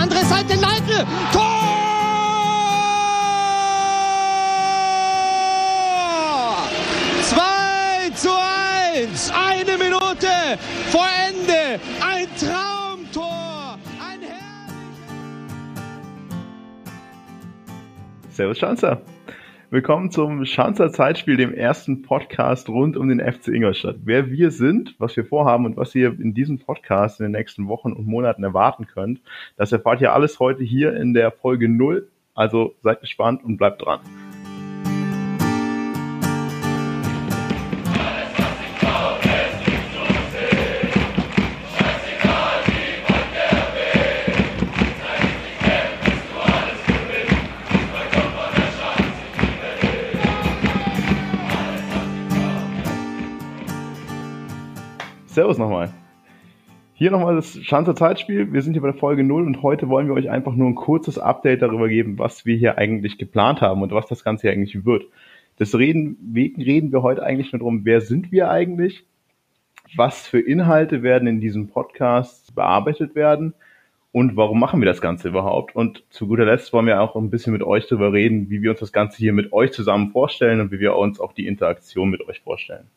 andere Seite, Leitl, Tor! Eine Minute vor Ende, ein Traumtor, ein. Servus Schanzer. Willkommen zum Schanzer Zeitspiel, dem ersten Podcast rund um den FC Ingolstadt. Wer wir sind, was wir vorhaben und was ihr in diesem Podcast in den nächsten Wochen und Monaten erwarten könnt, das erfahrt ihr alles heute hier in der Folge 0. Also seid gespannt und bleibt dran. Nochmal. Hier nochmal das Schanzer Zeitspiel. Wir sind hier bei der Folge 0 und heute wollen wir euch einfach nur ein kurzes Update darüber geben, was wir hier eigentlich geplant haben und was das Ganze hier eigentlich wird. Deswegen reden wir heute eigentlich nur darum, wer sind wir eigentlich, was für Inhalte werden in diesem Podcast bearbeitet werden und warum machen wir das Ganze überhaupt. Und zu guter Letzt wollen wir auch ein bisschen mit euch darüber reden, wie wir uns das Ganze hier mit euch zusammen vorstellen und wie wir uns auch die Interaktion mit euch vorstellen.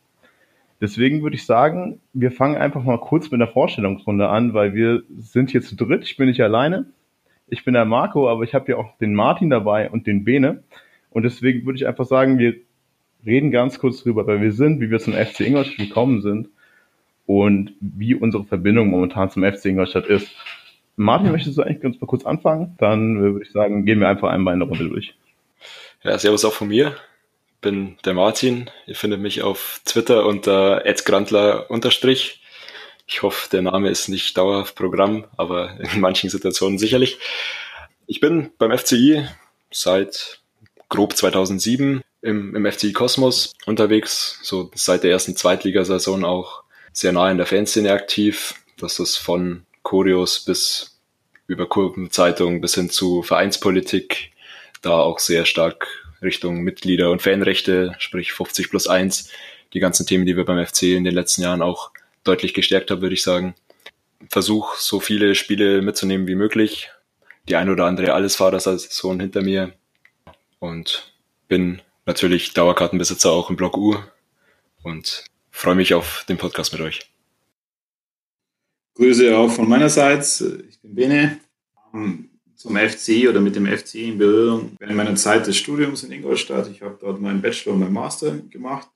Deswegen würde ich sagen, wir fangen einfach mal kurz mit der Vorstellungsrunde an, weil wir sind hier zu dritt. Ich bin nicht alleine. Ich bin der Marco, aber ich habe hier auch den Martin dabei und den Bene. Und deswegen würde ich einfach sagen, wir reden ganz kurz drüber, wer wir sind, wie wir zum FC Ingolstadt gekommen sind und wie unsere Verbindung momentan zum FC Ingolstadt ist. Martin, möchtest du eigentlich ganz mal kurz anfangen? Dann würde ich sagen, gehen wir einfach einmal in der Runde durch. Ja, servus auch von mir bin der Martin. Ihr findet mich auf Twitter unter @grandler unterstrich. Ich hoffe, der Name ist nicht dauerhaft Programm, aber in manchen Situationen sicherlich. Ich bin beim FCI seit grob 2007 im, im FCI Kosmos unterwegs, so seit der ersten Zweitligasaison auch sehr nah in der Fanszene aktiv. Das ist von Choreos bis über Kurvenzeitung bis hin zu Vereinspolitik, da auch sehr stark Richtung Mitglieder und Fanrechte, sprich 50 plus 1, die ganzen Themen, die wir beim FC in den letzten Jahren auch deutlich gestärkt haben, würde ich sagen. Versuch, so viele Spiele mitzunehmen wie möglich. Die ein oder andere Allesfahrer-Saison hinter mir. Und bin natürlich Dauerkartenbesitzer auch im Block U und freue mich auf den Podcast mit euch. Grüße auch von meinerseits. Ich bin Bene zum FC oder mit dem FC in Berührung während meiner Zeit des Studiums in Ingolstadt. Ich habe dort meinen Bachelor und meinen Master gemacht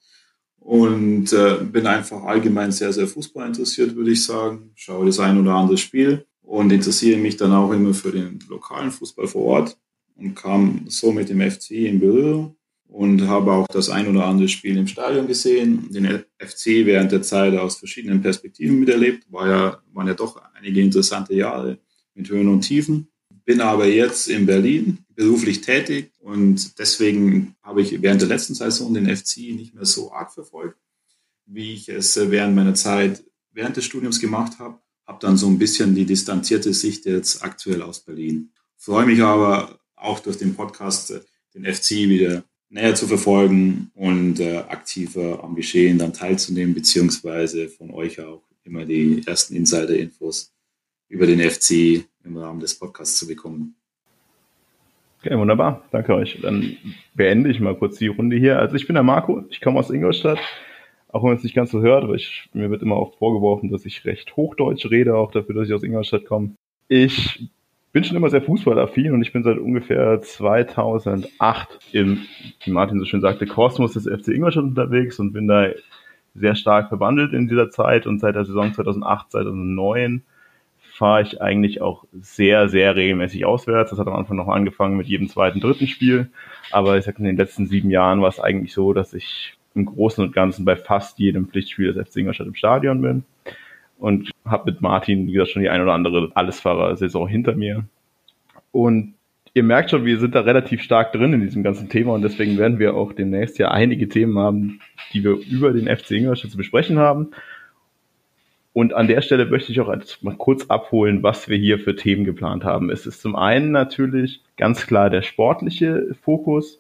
und äh, bin einfach allgemein sehr, sehr Fußball interessiert, würde ich sagen. Schaue das ein oder andere Spiel und interessiere mich dann auch immer für den lokalen Fußball vor Ort und kam so mit dem FC in Berührung und habe auch das ein oder andere Spiel im Stadion gesehen, den FC während der Zeit aus verschiedenen Perspektiven miterlebt. War ja, waren ja doch einige interessante Jahre mit Höhen und Tiefen bin aber jetzt in Berlin beruflich tätig und deswegen habe ich während der letzten Saison den FC nicht mehr so arg verfolgt, wie ich es während meiner Zeit während des Studiums gemacht habe. Habe dann so ein bisschen die distanzierte Sicht jetzt aktuell aus Berlin. Freue mich aber auch durch den Podcast den FC wieder näher zu verfolgen und äh, aktiver am Geschehen dann teilzunehmen, beziehungsweise von euch auch immer die ersten Insider-Infos über den FC im Rahmen des Podcasts zu bekommen. Okay, wunderbar. Danke euch. Dann beende ich mal kurz die Runde hier. Also ich bin der Marco, ich komme aus Ingolstadt. Auch wenn man es nicht ganz so hört, aber ich, mir wird immer auch vorgeworfen, dass ich recht Hochdeutsch rede, auch dafür, dass ich aus Ingolstadt komme. Ich bin schon immer sehr fußballaffin und ich bin seit ungefähr 2008 im, wie Martin so schön sagte, Kosmos des FC Ingolstadt unterwegs und bin da sehr stark verbandelt in dieser Zeit und seit der Saison 2008, 2009 fahre ich eigentlich auch sehr, sehr regelmäßig auswärts. Das hat am Anfang noch angefangen mit jedem zweiten, dritten Spiel. Aber ich sag, in den letzten sieben Jahren war es eigentlich so, dass ich im Großen und Ganzen bei fast jedem Pflichtspiel des FC Ingolstadt im Stadion bin. Und habe mit Martin, wie gesagt, schon die ein oder andere Allesfahrer-Saison hinter mir. Und ihr merkt schon, wir sind da relativ stark drin in diesem ganzen Thema und deswegen werden wir auch demnächst ja einige Themen haben, die wir über den FC Ingolstadt zu besprechen haben. Und an der Stelle möchte ich auch mal kurz abholen, was wir hier für Themen geplant haben. Es ist zum einen natürlich ganz klar der sportliche Fokus.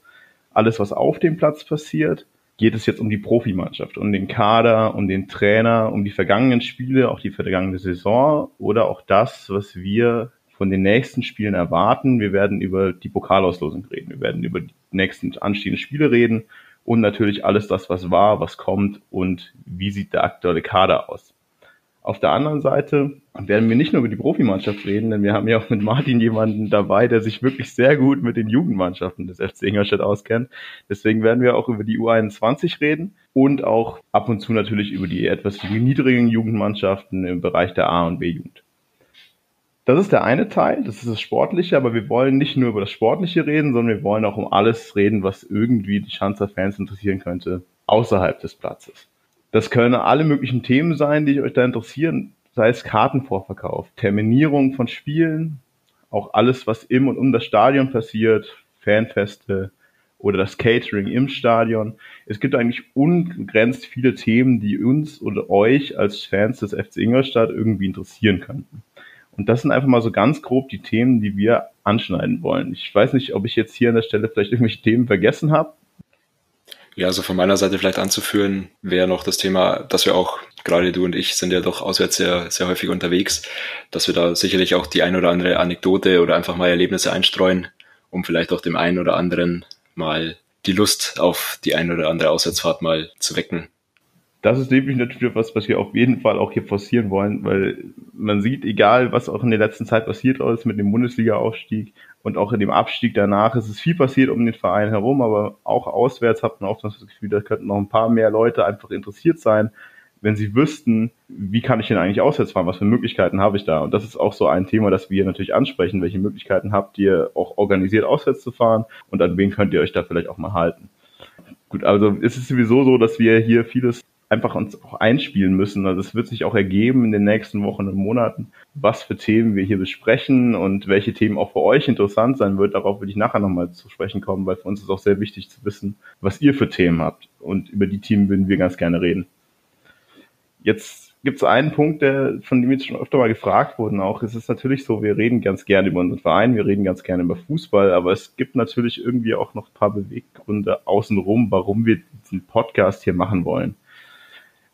Alles, was auf dem Platz passiert, geht es jetzt um die Profimannschaft, um den Kader, um den Trainer, um die vergangenen Spiele, auch die vergangene Saison oder auch das, was wir von den nächsten Spielen erwarten. Wir werden über die Pokalauslosung reden. Wir werden über die nächsten anstehenden Spiele reden und natürlich alles das, was war, was kommt und wie sieht der aktuelle Kader aus. Auf der anderen Seite werden wir nicht nur über die Profimannschaft reden, denn wir haben ja auch mit Martin jemanden dabei, der sich wirklich sehr gut mit den Jugendmannschaften des FC Ingolstadt auskennt. Deswegen werden wir auch über die U21 reden und auch ab und zu natürlich über die etwas niedrigen Jugendmannschaften im Bereich der A- und B-Jugend. Das ist der eine Teil, das ist das Sportliche, aber wir wollen nicht nur über das Sportliche reden, sondern wir wollen auch um alles reden, was irgendwie die Schanzer Fans interessieren könnte, außerhalb des Platzes. Das können alle möglichen Themen sein, die euch da interessieren, sei es Kartenvorverkauf, Terminierung von Spielen, auch alles, was im und um das Stadion passiert, Fanfeste oder das Catering im Stadion. Es gibt eigentlich unbegrenzt viele Themen, die uns oder euch als Fans des FC Ingolstadt irgendwie interessieren könnten. Und das sind einfach mal so ganz grob die Themen, die wir anschneiden wollen. Ich weiß nicht, ob ich jetzt hier an der Stelle vielleicht irgendwelche Themen vergessen habe. Ja, also von meiner Seite vielleicht anzuführen, wäre noch das Thema, dass wir auch, gerade du und ich sind ja doch auswärts sehr, sehr häufig unterwegs, dass wir da sicherlich auch die ein oder andere Anekdote oder einfach mal Erlebnisse einstreuen, um vielleicht auch dem einen oder anderen mal die Lust auf die ein oder andere Auswärtsfahrt mal zu wecken. Das ist definitiv was, was wir auf jeden Fall auch hier forcieren wollen, weil man sieht, egal was auch in der letzten Zeit passiert ist mit dem Bundesliga-Aufstieg, und auch in dem Abstieg danach ist es viel passiert um den Verein herum, aber auch auswärts hat man oft das Gefühl, da könnten noch ein paar mehr Leute einfach interessiert sein, wenn sie wüssten, wie kann ich denn eigentlich auswärts fahren, was für Möglichkeiten habe ich da. Und das ist auch so ein Thema, das wir natürlich ansprechen. Welche Möglichkeiten habt ihr auch organisiert auswärts zu fahren und an wen könnt ihr euch da vielleicht auch mal halten? Gut, also ist es sowieso so, dass wir hier vieles einfach uns auch einspielen müssen. Also es wird sich auch ergeben in den nächsten Wochen und Monaten, was für Themen wir hier besprechen und welche Themen auch für euch interessant sein wird. Darauf will ich nachher nochmal zu sprechen kommen, weil für uns ist auch sehr wichtig zu wissen, was ihr für Themen habt. Und über die Themen würden wir ganz gerne reden. Jetzt gibt es einen Punkt, der, von dem jetzt schon öfter mal gefragt wurden auch. Es ist natürlich so, wir reden ganz gerne über unseren Verein, wir reden ganz gerne über Fußball, aber es gibt natürlich irgendwie auch noch ein paar Beweggründe außenrum, warum wir diesen Podcast hier machen wollen.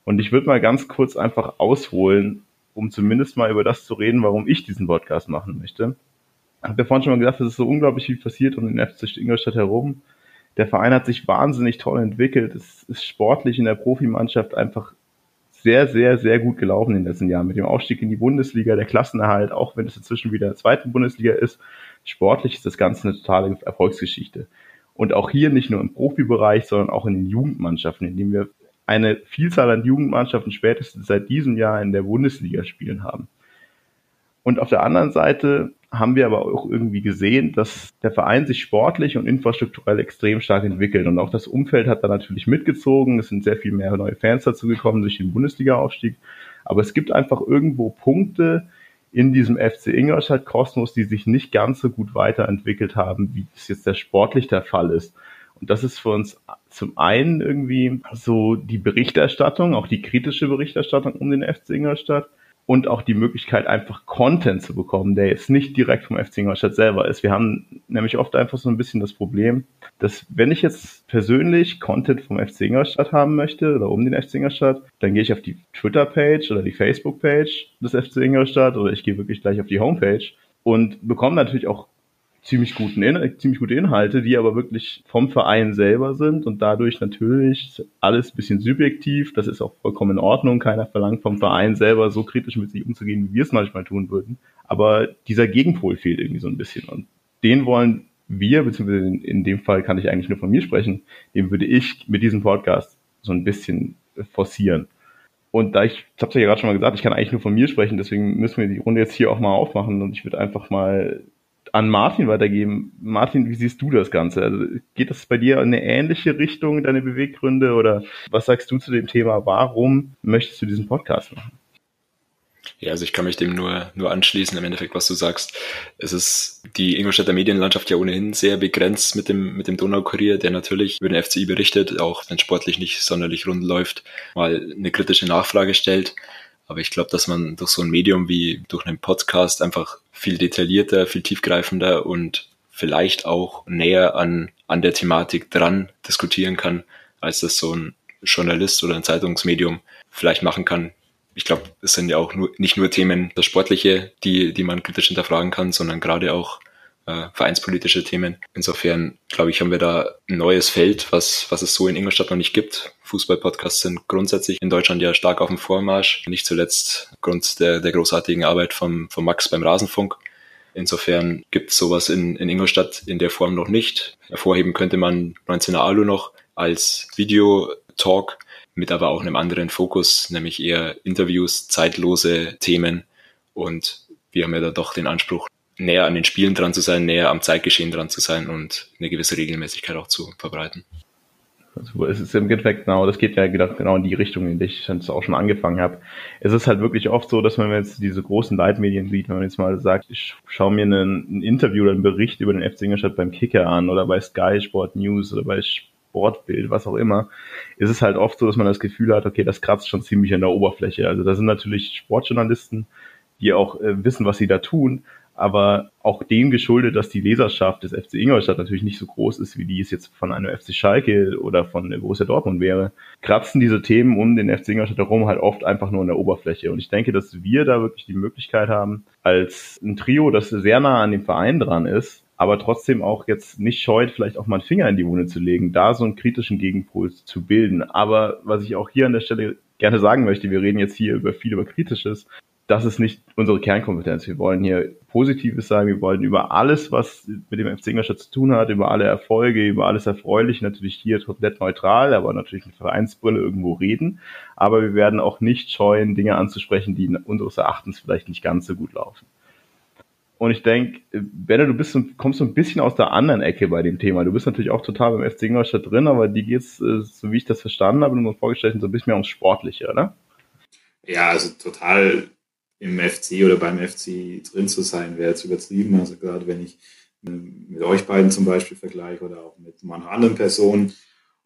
Und ich würde mal ganz kurz einfach ausholen, um zumindest mal über das zu reden, warum ich diesen Podcast machen möchte. Ich habe ja vorhin schon mal gesagt, es ist so unglaublich viel passiert um den FC Ingolstadt herum. Der Verein hat sich wahnsinnig toll entwickelt. Es ist sportlich in der Profimannschaft einfach sehr, sehr, sehr gut gelaufen in den letzten Jahren. Mit dem Aufstieg in die Bundesliga, der Klassenerhalt, auch wenn es inzwischen wieder der zweiten Bundesliga ist. Sportlich ist das Ganze eine totale Erfolgsgeschichte. Und auch hier nicht nur im Profibereich, sondern auch in den Jugendmannschaften, in denen wir eine Vielzahl an Jugendmannschaften spätestens seit diesem Jahr in der Bundesliga spielen haben. Und auf der anderen Seite haben wir aber auch irgendwie gesehen, dass der Verein sich sportlich und infrastrukturell extrem stark entwickelt. Und auch das Umfeld hat da natürlich mitgezogen. Es sind sehr viel mehr neue Fans dazu gekommen durch den Bundesliga-Aufstieg. Aber es gibt einfach irgendwo Punkte in diesem FC Ingolstadt Kosmos, die sich nicht ganz so gut weiterentwickelt haben, wie es jetzt der sportlich der Fall ist. Und das ist für uns zum einen irgendwie so die Berichterstattung, auch die kritische Berichterstattung um den FC Ingolstadt und auch die Möglichkeit, einfach Content zu bekommen, der jetzt nicht direkt vom FC Ingolstadt selber ist. Wir haben nämlich oft einfach so ein bisschen das Problem, dass wenn ich jetzt persönlich Content vom FC Ingolstadt haben möchte oder um den FC Ingolstadt, dann gehe ich auf die Twitter-Page oder die Facebook-Page des FC Ingolstadt oder ich gehe wirklich gleich auf die Homepage und bekomme natürlich auch ziemlich guten In ziemlich gute Inhalte, die aber wirklich vom Verein selber sind und dadurch natürlich alles bisschen subjektiv. Das ist auch vollkommen in Ordnung. Keiner verlangt vom Verein selber so kritisch mit sich umzugehen, wie wir es manchmal tun würden. Aber dieser Gegenpol fehlt irgendwie so ein bisschen und den wollen wir, beziehungsweise in dem Fall kann ich eigentlich nur von mir sprechen, den würde ich mit diesem Podcast so ein bisschen forcieren. Und da ich, ich habe es ja gerade schon mal gesagt, ich kann eigentlich nur von mir sprechen, deswegen müssen wir die Runde jetzt hier auch mal aufmachen und ich würde einfach mal an Martin weitergeben. Martin, wie siehst du das Ganze? Also geht das bei dir in eine ähnliche Richtung, deine Beweggründe? Oder was sagst du zu dem Thema? Warum möchtest du diesen Podcast machen? Ja, also ich kann mich dem nur, nur anschließen, im Endeffekt, was du sagst. Es ist die Ingolstädter Medienlandschaft ja ohnehin sehr begrenzt mit dem, mit dem Donaukurier, der natürlich über den FCI berichtet, auch wenn sportlich nicht sonderlich rund läuft, mal eine kritische Nachfrage stellt. Aber ich glaube, dass man durch so ein Medium wie durch einen Podcast einfach viel detaillierter, viel tiefgreifender und vielleicht auch näher an, an der Thematik dran diskutieren kann, als das so ein Journalist oder ein Zeitungsmedium vielleicht machen kann, Ich glaube, es sind ja auch nur, nicht nur Themen, das Sportliche, die, die man kritisch hinterfragen kann, sondern gerade auch äh, vereinspolitische Themen. Insofern, glaube ich, haben wir da ein neues Feld, was, was es so in Ingolstadt noch nicht gibt. Fußballpodcasts sind grundsätzlich in Deutschland ja stark auf dem Vormarsch, nicht zuletzt aufgrund der, der großartigen Arbeit vom, vom Max beim Rasenfunk. Insofern gibt es sowas in, in Ingolstadt in der Form noch nicht. Hervorheben könnte man 19er Alu noch als Video-Talk mit aber auch einem anderen Fokus, nämlich eher Interviews, zeitlose Themen. Und wir haben ja da doch den Anspruch, näher an den Spielen dran zu sein, näher am Zeitgeschehen dran zu sein und eine gewisse Regelmäßigkeit auch zu verbreiten. Also es ist im Endeffekt genau, das geht ja genau in die Richtung, in die ich jetzt auch schon angefangen habe. Es ist halt wirklich oft so, dass man jetzt diese großen Leitmedien sieht, wenn man jetzt mal sagt, ich schaue mir einen, ein Interview oder einen Bericht über den FC Ingolstadt beim Kicker an oder bei Sky Sport News oder bei Sportbild, was auch immer, ist es halt oft so, dass man das Gefühl hat, okay, das kratzt schon ziemlich an der Oberfläche. Also da sind natürlich Sportjournalisten, die auch äh, wissen, was sie da tun, aber auch dem geschuldet, dass die Leserschaft des FC Ingolstadt natürlich nicht so groß ist, wie die es jetzt von einem FC Schalke oder von Borussia Dortmund wäre, kratzen diese Themen um den FC Ingolstadt herum halt oft einfach nur an der Oberfläche. Und ich denke, dass wir da wirklich die Möglichkeit haben, als ein Trio, das sehr nah an dem Verein dran ist, aber trotzdem auch jetzt nicht scheut, vielleicht auch mal einen Finger in die Wunde zu legen, da so einen kritischen Gegenpol zu bilden. Aber was ich auch hier an der Stelle gerne sagen möchte, wir reden jetzt hier über viel über Kritisches, das ist nicht unsere Kernkompetenz. Wir wollen hier Positives sagen, wir wollen über alles, was mit dem FC Ingolstadt zu tun hat, über alle Erfolge, über alles Erfreuliche, natürlich hier komplett neutral, aber natürlich mit Vereinsbrille irgendwo reden. Aber wir werden auch nicht scheuen, Dinge anzusprechen, die unseres Erachtens vielleicht nicht ganz so gut laufen. Und ich denke, Benno, du bist, kommst so ein bisschen aus der anderen Ecke bei dem Thema. Du bist natürlich auch total beim FC Ingolstadt drin, aber die geht's, äh, so wie ich das verstanden habe mir vorgestellt, so ein bisschen mehr ums Sportliche, oder? Ja, also total im FC oder beim FC drin zu sein, wäre jetzt übertrieben. Also gerade wenn ich mit euch beiden zum Beispiel vergleiche oder auch mit manchen anderen Personen.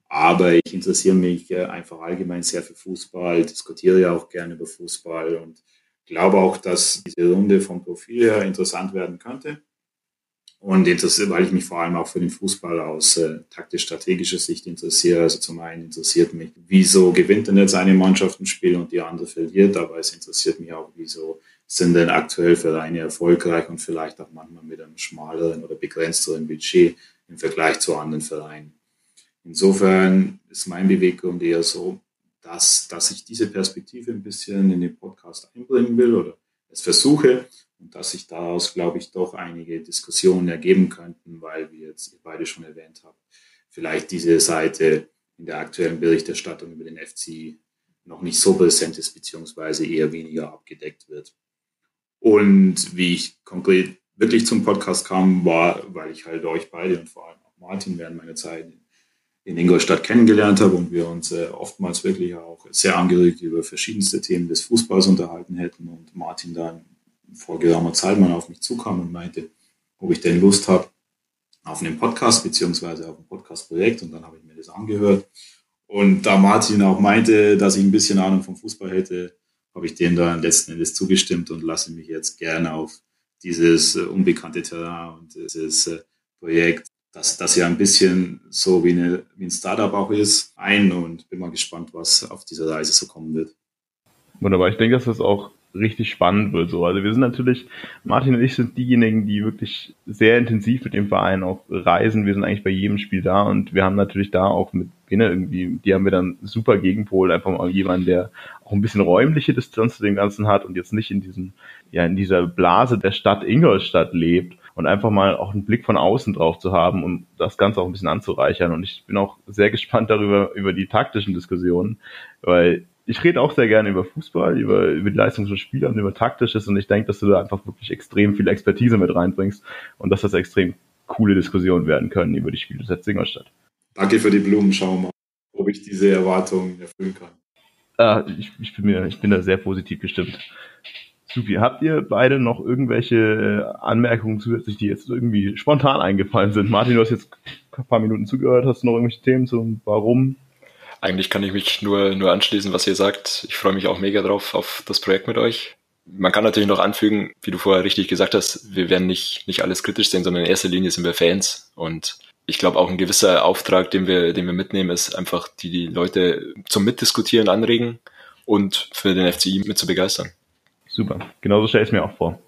Aber ich interessiere mich einfach allgemein sehr für Fußball, diskutiere ja auch gerne über Fußball und glaube auch, dass diese Runde vom Profil her interessant werden könnte. Und interessiert, weil ich mich vor allem auch für den Fußball aus äh, taktisch-strategischer Sicht interessiere. Also zum einen interessiert mich, wieso gewinnt denn jetzt eine Mannschaft ein Spiel und die andere verliert, aber es interessiert mich auch, wieso sind denn aktuell Vereine erfolgreich und vielleicht auch manchmal mit einem schmaleren oder begrenzteren Budget im Vergleich zu anderen Vereinen. Insofern ist mein Beweggrund eher so, dass, dass ich diese Perspektive ein bisschen in den Podcast einbringen will oder es versuche und dass sich daraus, glaube ich, doch einige Diskussionen ergeben könnten, weil, wie jetzt ihr beide schon erwähnt habt, vielleicht diese Seite in der aktuellen Berichterstattung über den FC noch nicht so präsent ist, beziehungsweise eher weniger abgedeckt wird. Und wie ich konkret wirklich zum Podcast kam, war, weil ich halt euch beide und vor allem auch Martin während meiner Zeit in Ingolstadt kennengelernt habe und wir uns äh, oftmals wirklich auch sehr angeregt über verschiedenste Themen des Fußballs unterhalten hätten und Martin dann vor geraumer Zeit mal auf mich zukam und meinte, ob ich denn Lust habe auf einen Podcast beziehungsweise auf ein Podcastprojekt und dann habe ich mir das angehört. Und da Martin auch meinte, dass ich ein bisschen Ahnung vom Fußball hätte, habe ich dem dann letzten Endes zugestimmt und lasse mich jetzt gerne auf dieses äh, unbekannte Terrain und dieses äh, Projekt, das, das ja ein bisschen so wie, eine, wie ein Startup auch ist, ein und bin mal gespannt, was auf dieser Reise so kommen wird. Wunderbar. Ich denke, dass das auch richtig spannend wird. So. Also wir sind natürlich, Martin und ich sind diejenigen, die wirklich sehr intensiv mit dem Verein auch reisen. Wir sind eigentlich bei jedem Spiel da und wir haben natürlich da auch mit Bene irgendwie, die haben wir dann super Gegenpol, einfach mal jemanden, der auch ein bisschen räumliche Distanz zu dem Ganzen hat und jetzt nicht in diesem, ja, in dieser Blase der Stadt Ingolstadt lebt und einfach mal auch einen Blick von außen drauf zu haben, um das Ganze auch ein bisschen anzureichern. Und ich bin auch sehr gespannt darüber, über die taktischen Diskussionen, weil ich rede auch sehr gerne über Fußball, über, über die Leistung von Spielern, über Taktisches und ich denke, dass du da einfach wirklich extrem viel Expertise mit reinbringst und dass das extrem coole Diskussionen werden können über die Spiele der Ingolstadt. Danke für die Blumen, schau mal, ob ich diese Erwartungen erfüllen kann. Ah, ich, ich, bin mir, ich bin da sehr positiv gestimmt. Supi, habt ihr beide noch irgendwelche äh, Anmerkungen zusätzlich, die jetzt irgendwie spontan eingefallen sind? Martin, du hast jetzt ein paar Minuten zugehört, hast du noch irgendwelche Themen zum Warum? Eigentlich kann ich mich nur, nur anschließen, was ihr sagt. Ich freue mich auch mega drauf auf das Projekt mit euch. Man kann natürlich noch anfügen, wie du vorher richtig gesagt hast, wir werden nicht, nicht alles kritisch sehen, sondern in erster Linie sind wir Fans. Und ich glaube auch ein gewisser Auftrag, den wir, den wir mitnehmen, ist einfach die, die Leute zum Mitdiskutieren anregen und für den FCI mit zu begeistern. Super, genauso stelle ich es mir auch vor.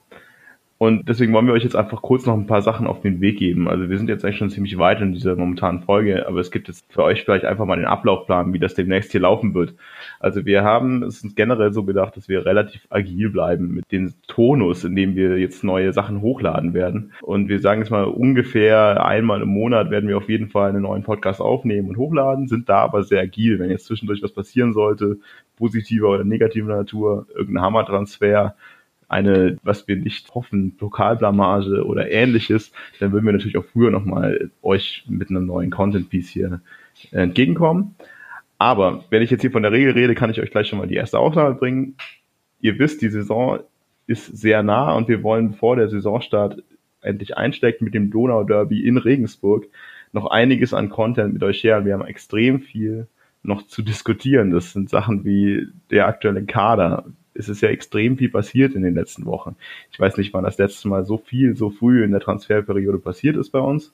Und deswegen wollen wir euch jetzt einfach kurz noch ein paar Sachen auf den Weg geben. Also wir sind jetzt eigentlich schon ziemlich weit in dieser momentanen Folge, aber es gibt jetzt für euch vielleicht einfach mal den Ablaufplan, wie das demnächst hier laufen wird. Also wir haben es uns generell so gedacht, dass wir relativ agil bleiben mit dem Tonus, in dem wir jetzt neue Sachen hochladen werden. Und wir sagen jetzt mal ungefähr einmal im Monat werden wir auf jeden Fall einen neuen Podcast aufnehmen und hochladen, sind da aber sehr agil. Wenn jetzt zwischendurch was passieren sollte, positiver oder negativer Natur, irgendein Hammertransfer, eine, was wir nicht hoffen, Lokalblamage oder ähnliches, dann würden wir natürlich auch früher nochmal euch mit einem neuen Content-Piece hier entgegenkommen. Aber wenn ich jetzt hier von der Regel rede, kann ich euch gleich schon mal die erste Aufnahme bringen. Ihr wisst, die Saison ist sehr nah und wir wollen vor der Saisonstart endlich einsteckt mit dem Donau-Derby in Regensburg noch einiges an Content mit euch her. Wir haben extrem viel noch zu diskutieren. Das sind Sachen wie der aktuelle Kader, es ist ja extrem viel passiert in den letzten Wochen. Ich weiß nicht, wann das letzte Mal so viel, so früh in der Transferperiode passiert ist bei uns.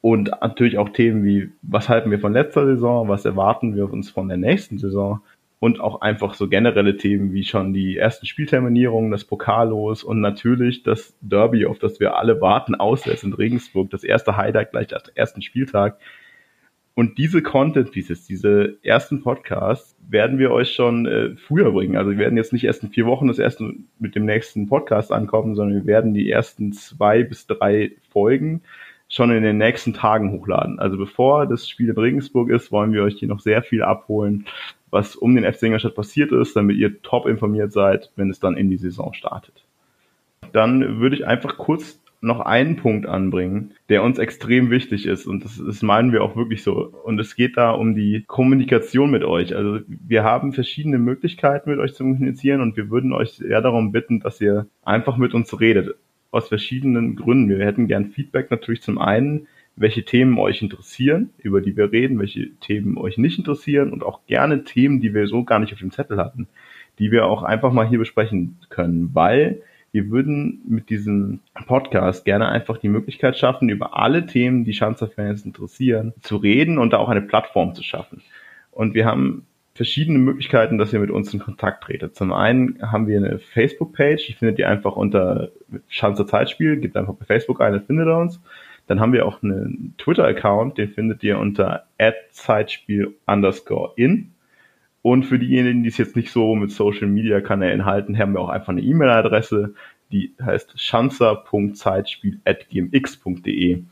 Und natürlich auch Themen wie, was halten wir von letzter Saison, was erwarten wir uns von der nächsten Saison und auch einfach so generelle Themen wie schon die ersten Spielterminierungen, das Pokallos und natürlich das Derby, auf das wir alle warten, auswärts in Regensburg, das erste Highlight gleich am ersten Spieltag. Und diese Content Pieces, diese ersten Podcasts, werden wir euch schon äh, früher bringen. Also wir werden jetzt nicht erst in vier Wochen das erste mit dem nächsten Podcast ankommen, sondern wir werden die ersten zwei bis drei Folgen schon in den nächsten Tagen hochladen. Also bevor das Spiel in Regensburg ist, wollen wir euch hier noch sehr viel abholen, was um den FC Ingolstadt passiert ist, damit ihr top informiert seid, wenn es dann in die Saison startet. Dann würde ich einfach kurz noch einen Punkt anbringen, der uns extrem wichtig ist. Und das, das meinen wir auch wirklich so. Und es geht da um die Kommunikation mit euch. Also wir haben verschiedene Möglichkeiten mit euch zu kommunizieren und wir würden euch sehr darum bitten, dass ihr einfach mit uns redet. Aus verschiedenen Gründen. Wir hätten gern Feedback natürlich zum einen, welche Themen euch interessieren, über die wir reden, welche Themen euch nicht interessieren und auch gerne Themen, die wir so gar nicht auf dem Zettel hatten, die wir auch einfach mal hier besprechen können, weil wir würden mit diesem Podcast gerne einfach die Möglichkeit schaffen, über alle Themen, die Schanzer-Fans interessieren, zu reden und da auch eine Plattform zu schaffen. Und wir haben verschiedene Möglichkeiten, dass ihr mit uns in Kontakt tretet. Zum einen haben wir eine Facebook-Page, die findet ihr einfach unter Schanzer Zeitspiel, gebt einfach bei Facebook ein, dann findet ihr uns. Dann haben wir auch einen Twitter-Account, den findet ihr unter Zeitspiel underscore in. Und für diejenigen, die es jetzt nicht so mit Social Media Kanälen halten, haben wir auch einfach eine E-Mail-Adresse, die heißt schanzer.zeitspiel.gmx.de.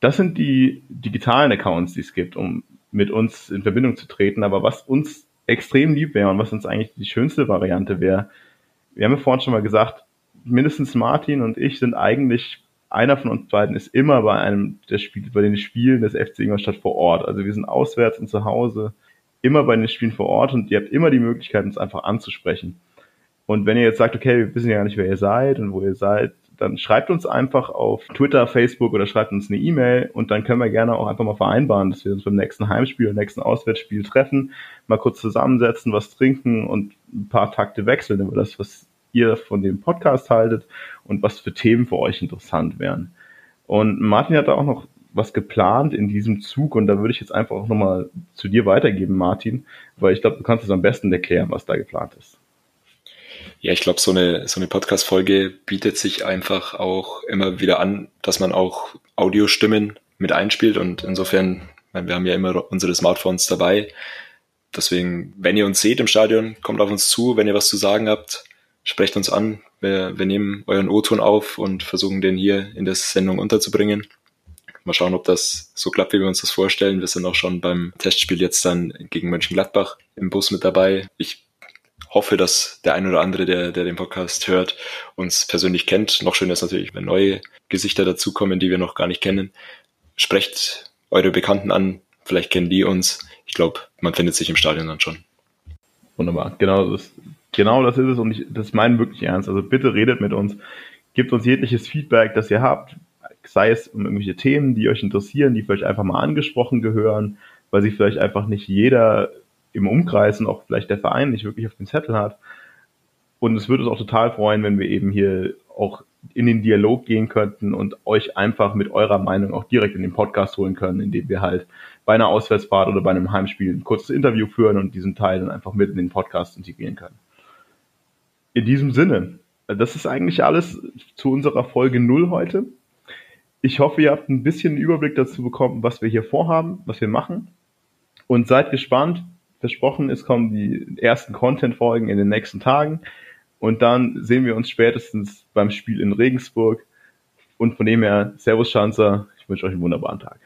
Das sind die digitalen Accounts, die es gibt, um mit uns in Verbindung zu treten. Aber was uns extrem lieb wäre und was uns eigentlich die schönste Variante wäre, wir haben ja vorhin schon mal gesagt, mindestens Martin und ich sind eigentlich, einer von uns beiden ist immer bei einem der Spiele, bei den Spielen des FC Ingolstadt vor Ort. Also wir sind auswärts und zu Hause immer bei den Spielen vor Ort und ihr habt immer die Möglichkeit, uns einfach anzusprechen. Und wenn ihr jetzt sagt, okay, wir wissen ja gar nicht, wer ihr seid und wo ihr seid, dann schreibt uns einfach auf Twitter, Facebook oder schreibt uns eine E-Mail und dann können wir gerne auch einfach mal vereinbaren, dass wir uns beim nächsten Heimspiel, beim nächsten Auswärtsspiel treffen, mal kurz zusammensetzen, was trinken und ein paar Takte wechseln über das, was ihr von dem Podcast haltet und was für Themen für euch interessant wären. Und Martin hat da auch noch was geplant in diesem Zug und da würde ich jetzt einfach auch nochmal zu dir weitergeben, Martin, weil ich glaube, du kannst es am besten erklären, was da geplant ist. Ja, ich glaube, so eine, so eine Podcast-Folge bietet sich einfach auch immer wieder an, dass man auch Audiostimmen mit einspielt und insofern, wir haben ja immer unsere Smartphones dabei. Deswegen, wenn ihr uns seht im Stadion, kommt auf uns zu. Wenn ihr was zu sagen habt, sprecht uns an. Wir, wir nehmen euren O-Ton auf und versuchen den hier in der Sendung unterzubringen. Mal schauen, ob das so klappt, wie wir uns das vorstellen. Wir sind auch schon beim Testspiel jetzt dann gegen Mönchengladbach im Bus mit dabei. Ich hoffe, dass der ein oder andere, der, der den Podcast hört, uns persönlich kennt. Noch schöner ist natürlich, wenn neue Gesichter dazukommen, die wir noch gar nicht kennen. Sprecht eure Bekannten an, vielleicht kennen die uns. Ich glaube, man findet sich im Stadion dann schon. Wunderbar, genau das, genau das ist es und ich, das meinen wirklich ernst. Also bitte redet mit uns, gebt uns jegliches Feedback, das ihr habt sei es um irgendwelche Themen, die euch interessieren, die vielleicht einfach mal angesprochen gehören, weil sich vielleicht einfach nicht jeder im Umkreis und auch vielleicht der Verein nicht wirklich auf den Zettel hat. Und es würde uns auch total freuen, wenn wir eben hier auch in den Dialog gehen könnten und euch einfach mit eurer Meinung auch direkt in den Podcast holen können, indem wir halt bei einer Auswärtsfahrt oder bei einem Heimspiel ein kurzes Interview führen und diesen Teil dann einfach mit in den Podcast integrieren können. In diesem Sinne, das ist eigentlich alles zu unserer Folge 0 heute. Ich hoffe, ihr habt ein bisschen Überblick dazu bekommen, was wir hier vorhaben, was wir machen. Und seid gespannt. Versprochen, es kommen die ersten Content-Folgen in den nächsten Tagen. Und dann sehen wir uns spätestens beim Spiel in Regensburg. Und von dem her, Servus Schanzer. Ich wünsche euch einen wunderbaren Tag.